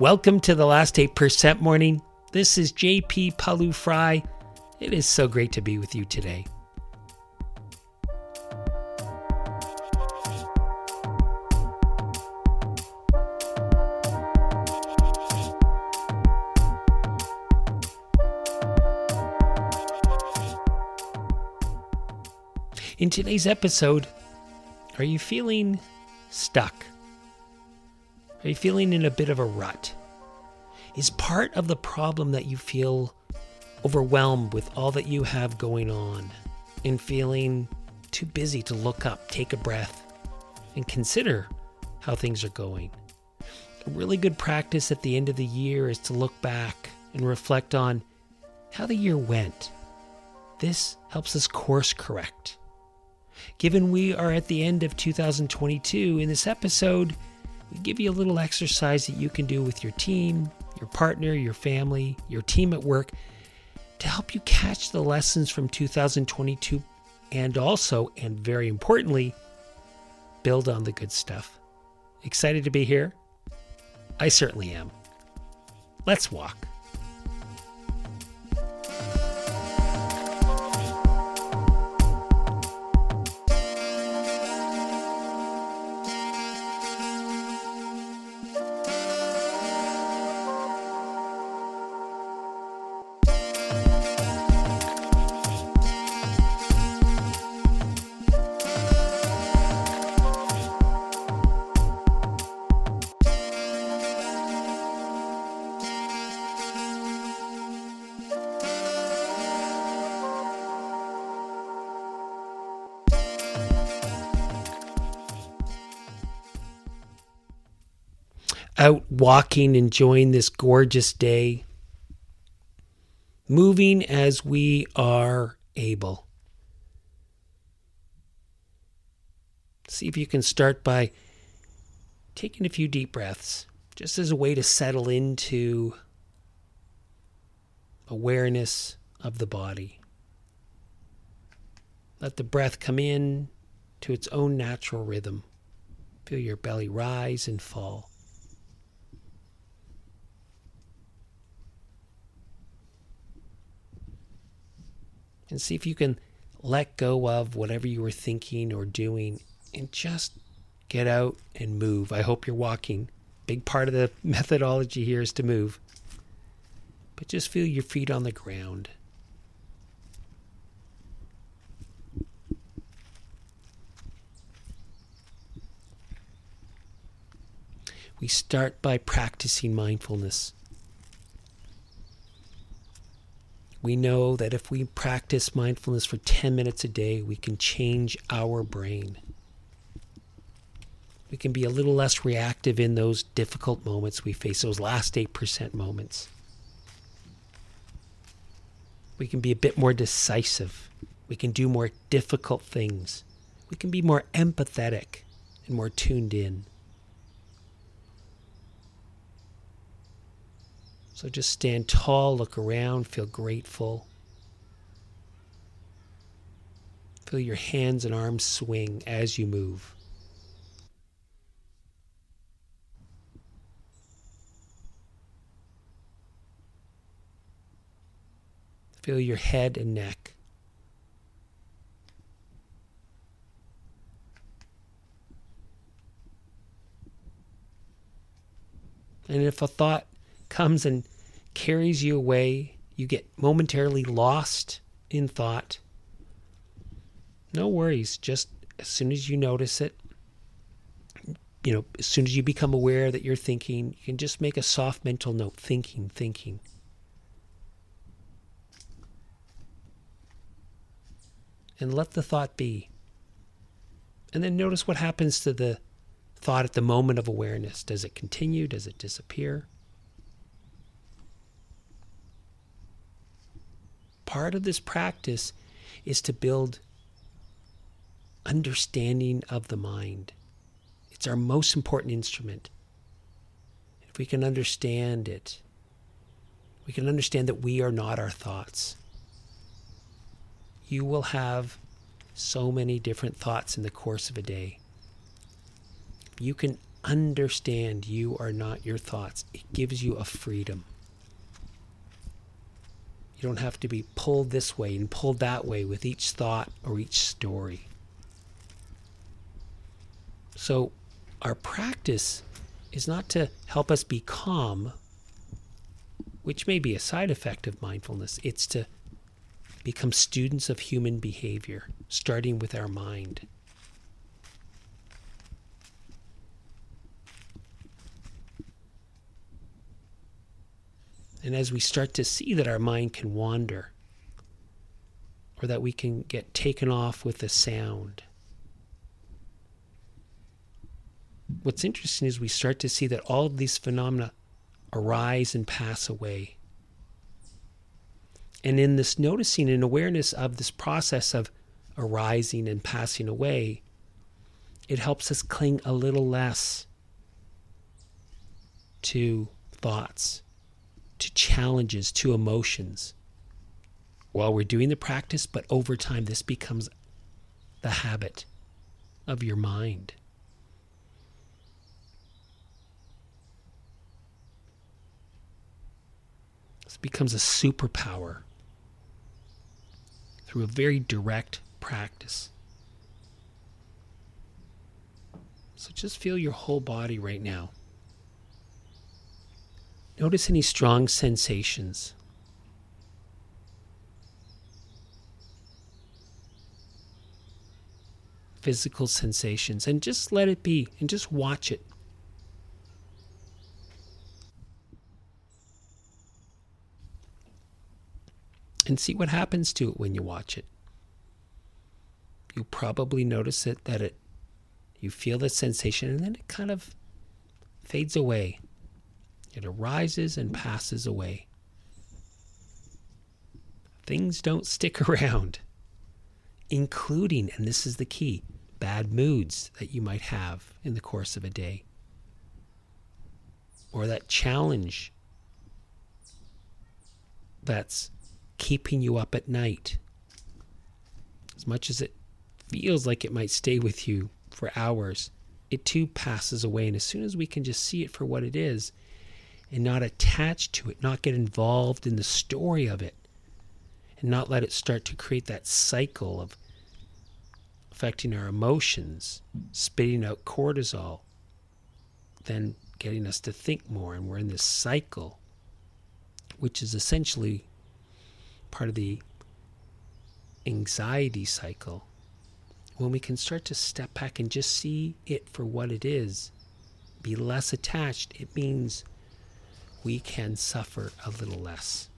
Welcome to the last 8% morning. This is JP Pawliw-Fry. It is so great to be with you today. In today's episode, are you feeling stuck? Are you feeling in a bit of a rut? Is part of the problem that you feel overwhelmed with all that you have going on and feeling too busy to look up, take a breath, and consider how things are going? A really good practice at the end of the year is to look back and reflect on how the year went. This helps us course correct Given we are at the end of 2022, in this episode, we give you a little exercise that you can do with your team, your partner, your family, your team at work to help you catch the lessons from 2022 and also, and very importantly, build on the good stuff. Excited to be here? I certainly am. Let's walk. Out walking, enjoying this gorgeous day, moving as we are able. See if you can start by taking a few deep breaths, just as a way to settle into awareness of the body. Let the breath come in to its own natural rhythm. Feel your belly rise and fall. And see if you can let go of whatever you were thinking or doing and just get out and move. I hope you're walking. Big part of the methodology here is to move. But just feel your feet on the ground. We start by practicing mindfulness. We know that if we practice mindfulness for 10 minutes a day, we can change our brain. We can be a little less reactive in those difficult moments we face, those last 8% moments. We can be a bit more decisive. We can do more difficult things. We can be more empathetic and more tuned in. So just stand tall, look around, feel grateful. Feel your hands and arms swing as you move. Feel your head and neck. And if a thought comes and carries you away. You get momentarily lost in thought. No worries. Just as soon as you notice it, you know, as soon as you become aware that you're thinking, you can just make a soft mental note thinking, thinking. And let the thought be. And then notice what happens to the thought at the moment of awareness. Does it continue? Does it disappear? Part of this practice is to build understanding of the mind. It's our most important instrument. If we can understand it, we can understand that we are not our thoughts. You will have so many different thoughts in the course of a day. You can understand you are not your thoughts, it gives you a freedom. You don't have to be pulled this way and pulled that way with each thought or each story. So, our practice is not to help us be calm, which may be a side effect of mindfulness. It's to become students of human behavior, starting with our mind. And as we start to see that our mind can wander, or that we can get taken off with a sound, what's interesting is we start to see that all of these phenomena arise and pass away. And in this noticing and awareness of this process of arising and passing away, it helps us cling a little less to thoughts to challenges, to emotions while we're doing the practice, but over time, this becomes the habit of your mind. This becomes a superpower through a very direct practice. So just feel your whole body right now. Notice any strong sensations. Physical sensations, and just let it be and just watch it. And see what happens to it when you watch it. You probably notice it that it you feel the sensation and then it kind of fades away. It arises and passes away. Things don't stick around, including, and this is the key, bad moods that you might have in the course of a day, or that challenge that's keeping you up at night. As much as it feels like it might stay with you for hours, it too passes away. And as soon as we can just see it for what it is, and not attach to it, not get involved in the story of it, and not let it start to create that cycle of affecting our emotions, spitting out cortisol, then getting us to think more. And we're in this cycle, which is essentially part of the anxiety cycle. When we can start to step back and just see it for what it is, be less attached, it means we can suffer a little less.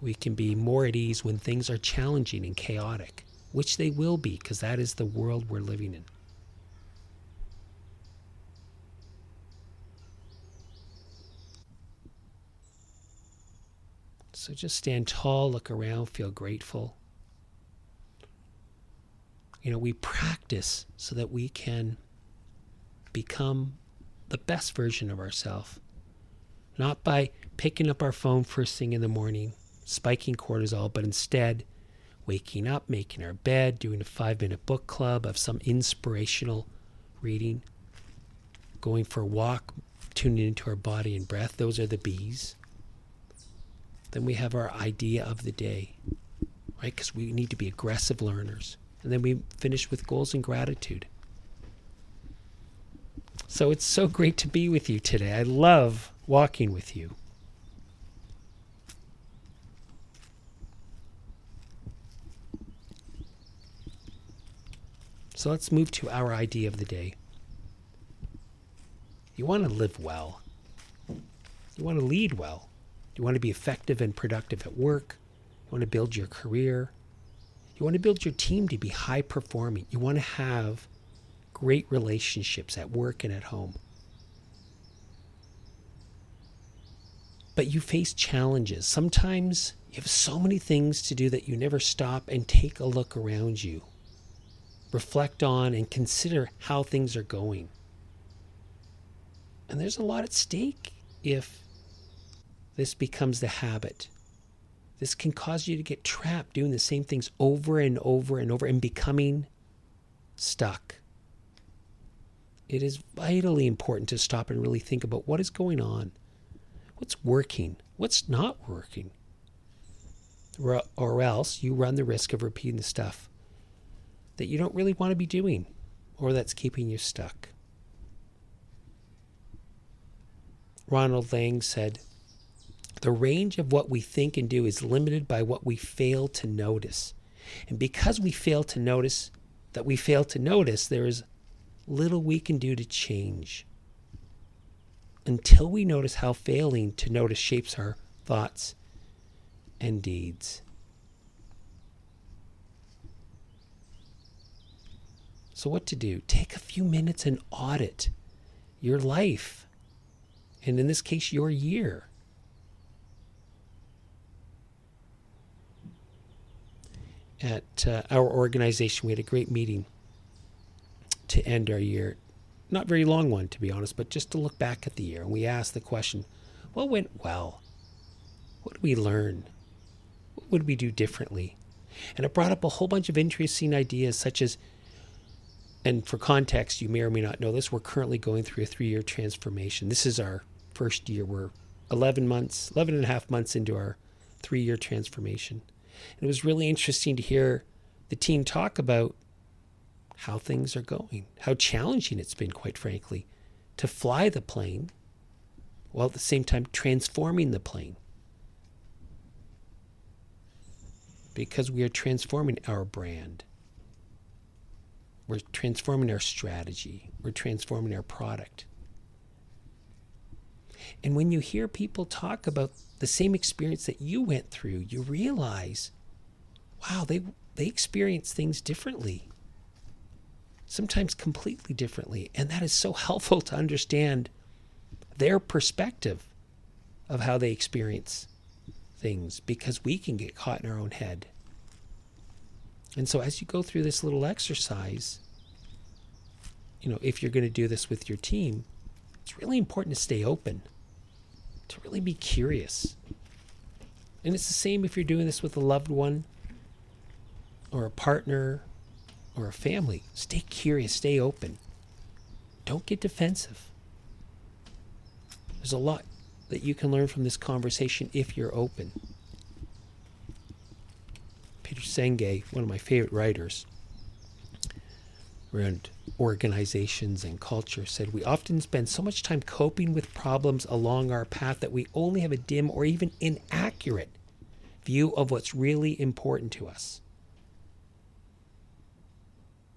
We can be more at ease when things are challenging and chaotic, which they will be, because that is the world we're living in. So just stand tall, look around, feel grateful. You know, we practice so that we can become the best version of ourselves not by picking up our phone first thing in the morning, spiking cortisol, but instead waking up, making our bed, doing a five minute book club of some inspirational reading, going for a walk, tuning into our body and breath. Those are the B's. Then we have our idea of the day, right? Because we need to be aggressive learners. And then we finish with goals and gratitude. So it's so great to be with you today. I love walking with you. So let's move to our idea of the day. You want to live well. You want to lead well. You want to be effective and productive at work. You want to build your career. You want to build your team to be high performing. You want to have great relationships at work and at home. But you face challenges. Sometimes you have so many things to do that you never stop and take a look around you. Reflect on and consider how things are going. And there's a lot at stake if this becomes the habit. This can cause you to get trapped doing the same things over and over and over and becoming stuck. it is vitally important to stop and really think about what is going on, what's working, what's not working. Or or else you run the risk of repeating the stuff that you don't really want to be doing or that's keeping you stuck. Ronald Laing said, The range of what we think and do is limited by what we fail to notice. And because we fail to notice that we fail to notice, there is little we can do to change. Until we notice how failing to notice shapes our thoughts and deeds. So, what to do? Take a few minutes and audit your life, and in this case, your year. At uh, our organization, we had a great meeting to end our year. Not very long one, to be honest, but just to look back at the year. And we asked the question what went well? What did we learn? What would we do differently? And it brought up a whole bunch of interesting ideas, such as and for context, you may or may not know this, we're currently going through a three year transformation. This is our first year. We're 11 months, 11 and a half months into our three year transformation. And it was really interesting to hear the team talk about how things are going, how challenging it's been, quite frankly, to fly the plane while at the same time transforming the plane. Because we are transforming our brand we're transforming our strategy. We're transforming our product. And when you hear people talk about the same experience that you went through, you realize, wow, they they experience things differently. Sometimes completely differently, and that is so helpful to understand their perspective of how they experience things because we can get caught in our own head. And so as you go through this little exercise, you know, if you're going to do this with your team, it's really important to stay open, to really be curious. And it's the same if you're doing this with a loved one or a partner or a family. Stay curious, stay open. Don't get defensive. There's a lot that you can learn from this conversation if you're open. Peter Senge, one of my favorite writers around organizations and culture, said we often spend so much time coping with problems along our path that we only have a dim or even inaccurate view of what's really important to us.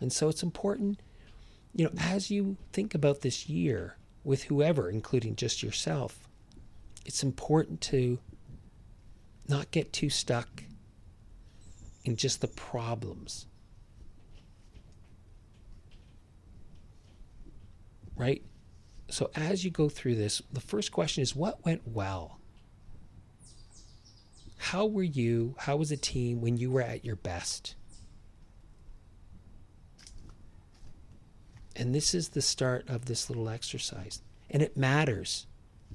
And so it's important, you know, as you think about this year with whoever, including just yourself, it's important to not get too stuck in just the problems. Right? So, as you go through this, the first question is what went well? How were you, how was the team when you were at your best? And this is the start of this little exercise. And it matters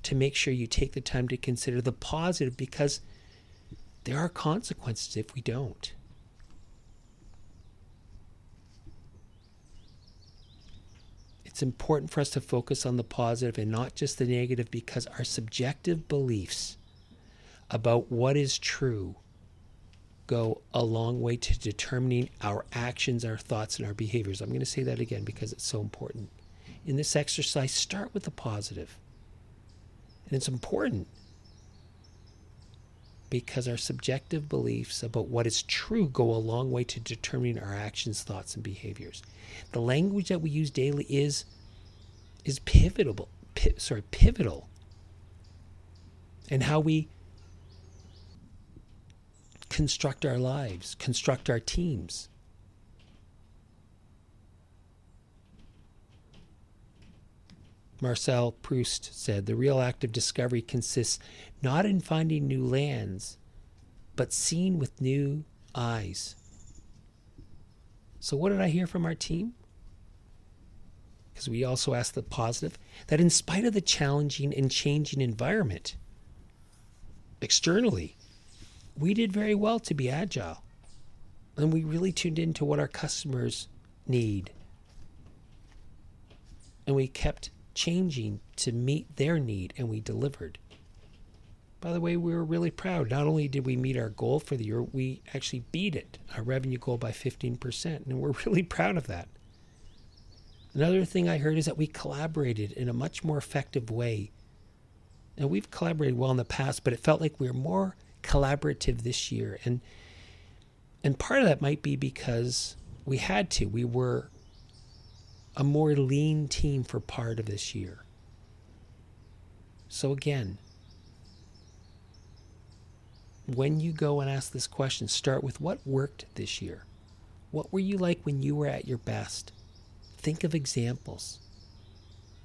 to make sure you take the time to consider the positive because there are consequences if we don't. It's important for us to focus on the positive and not just the negative because our subjective beliefs about what is true go a long way to determining our actions, our thoughts, and our behaviors. I'm going to say that again because it's so important. In this exercise, start with the positive. And it's important because our subjective beliefs about what is true go a long way to determining our actions, thoughts, and behaviors. The language that we use daily is is pivotal. Pi- sorry, pivotal. And how we construct our lives, construct our teams. Marcel Proust said the real act of discovery consists not in finding new lands, but seeing with new eyes. So, what did I hear from our team? Because we also asked the positive that in spite of the challenging and changing environment externally, we did very well to be agile. And we really tuned into what our customers need and we kept changing to meet their need and we delivered. By the way, we were really proud. Not only did we meet our goal for the year, we actually beat it, our revenue goal by 15%, and we're really proud of that. Another thing I heard is that we collaborated in a much more effective way. And we've collaborated well in the past, but it felt like we were more collaborative this year. And and part of that might be because we had to. We were a more lean team for part of this year. So, again, when you go and ask this question, start with what worked this year? What were you like when you were at your best? Think of examples.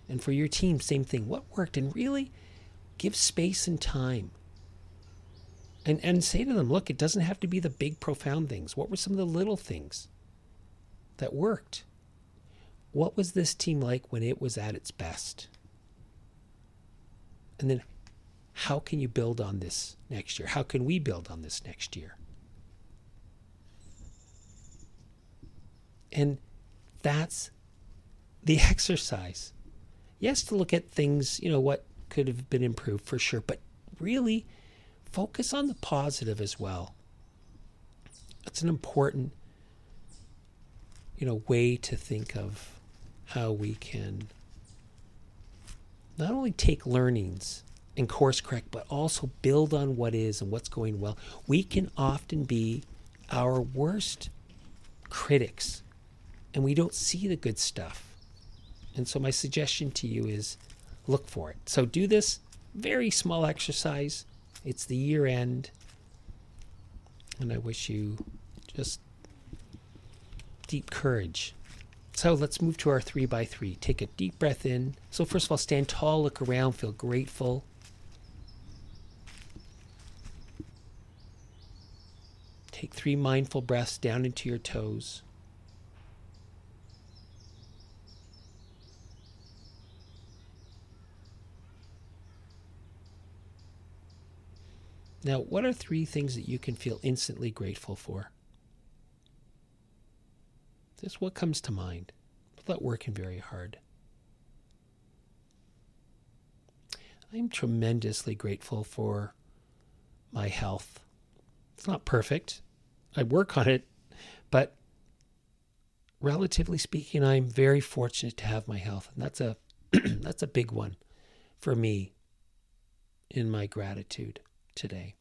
And for your team, same thing. What worked? And really give space and time. And, and say to them, look, it doesn't have to be the big, profound things. What were some of the little things that worked? What was this team like when it was at its best? And then how can you build on this next year? How can we build on this next year? And that's the exercise. Yes, to look at things, you know, what could have been improved for sure, but really focus on the positive as well. It's an important, you know, way to think of how we can not only take learnings and course correct, but also build on what is and what's going well. We can often be our worst critics and we don't see the good stuff. And so, my suggestion to you is look for it. So, do this very small exercise. It's the year end. And I wish you just deep courage so let's move to our three by three. Take a deep breath in. So, first of all, stand tall, look around, feel grateful. Take three mindful breaths down into your toes. Now, what are three things that you can feel instantly grateful for? Just what comes to mind without working very hard. I'm tremendously grateful for my health. It's not perfect. I work on it, but relatively speaking, I'm very fortunate to have my health, and that's a that's a big one for me in my gratitude today.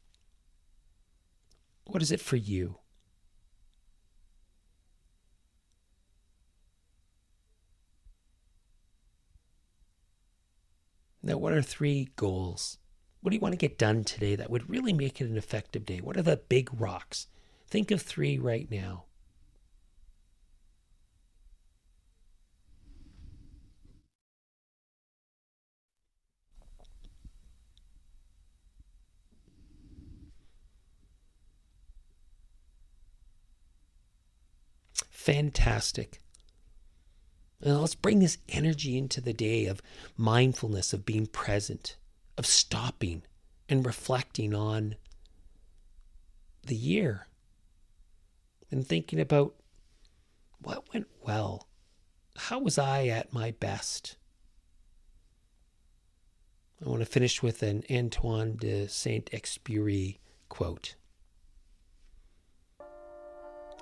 What is it for you? Now, what are three goals? What do you want to get done today that would really make it an effective day? What are the big rocks? Think of three right now. Fantastic. And let's bring this energy into the day of mindfulness, of being present, of stopping and reflecting on the year and thinking about what went well. How was I at my best? I want to finish with an Antoine de Saint Exupéry quote.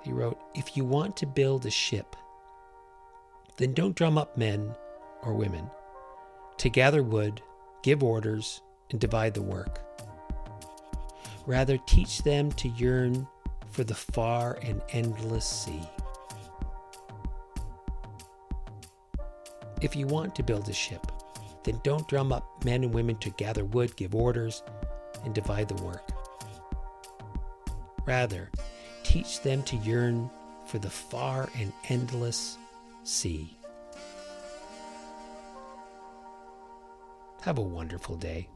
He wrote If you want to build a ship, then don't drum up men or women to gather wood, give orders, and divide the work. Rather, teach them to yearn for the far and endless sea. If you want to build a ship, then don't drum up men and women to gather wood, give orders, and divide the work. Rather, teach them to yearn for the far and endless sea. Have a wonderful day.